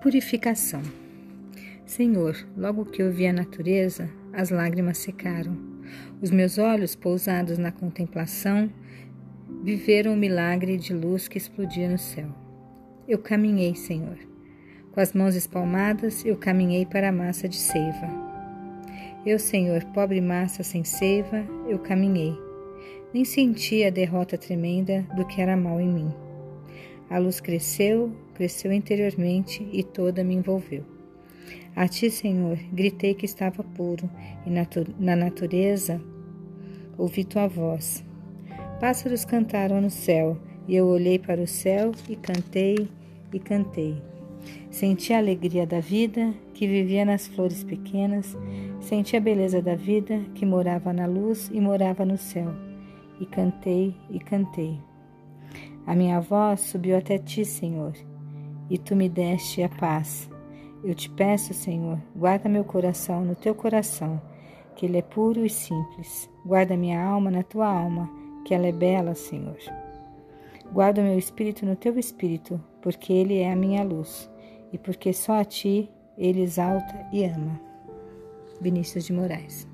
Purificação. Senhor, logo que eu vi a natureza, as lágrimas secaram. Os meus olhos, pousados na contemplação, viveram o milagre de luz que explodia no céu. Eu caminhei, Senhor. Com as mãos espalmadas, eu caminhei para a massa de seiva. Eu, Senhor, pobre massa sem seiva, eu caminhei. Nem senti a derrota tremenda do que era mal em mim. A luz cresceu, cresceu interiormente e toda me envolveu. A ti, Senhor, gritei que estava puro, e na natureza ouvi tua voz. Pássaros cantaram no céu, e eu olhei para o céu e cantei e cantei. Senti a alegria da vida que vivia nas flores pequenas, senti a beleza da vida que morava na luz e morava no céu, e cantei e cantei. A minha voz subiu até ti, Senhor, e tu me deste a paz. Eu te peço, Senhor, guarda meu coração no teu coração, que ele é puro e simples. Guarda minha alma na tua alma, que ela é bela, Senhor. Guarda o meu espírito no teu espírito, porque ele é a minha luz, e porque só a ti ele exalta e ama. Vinícius de Moraes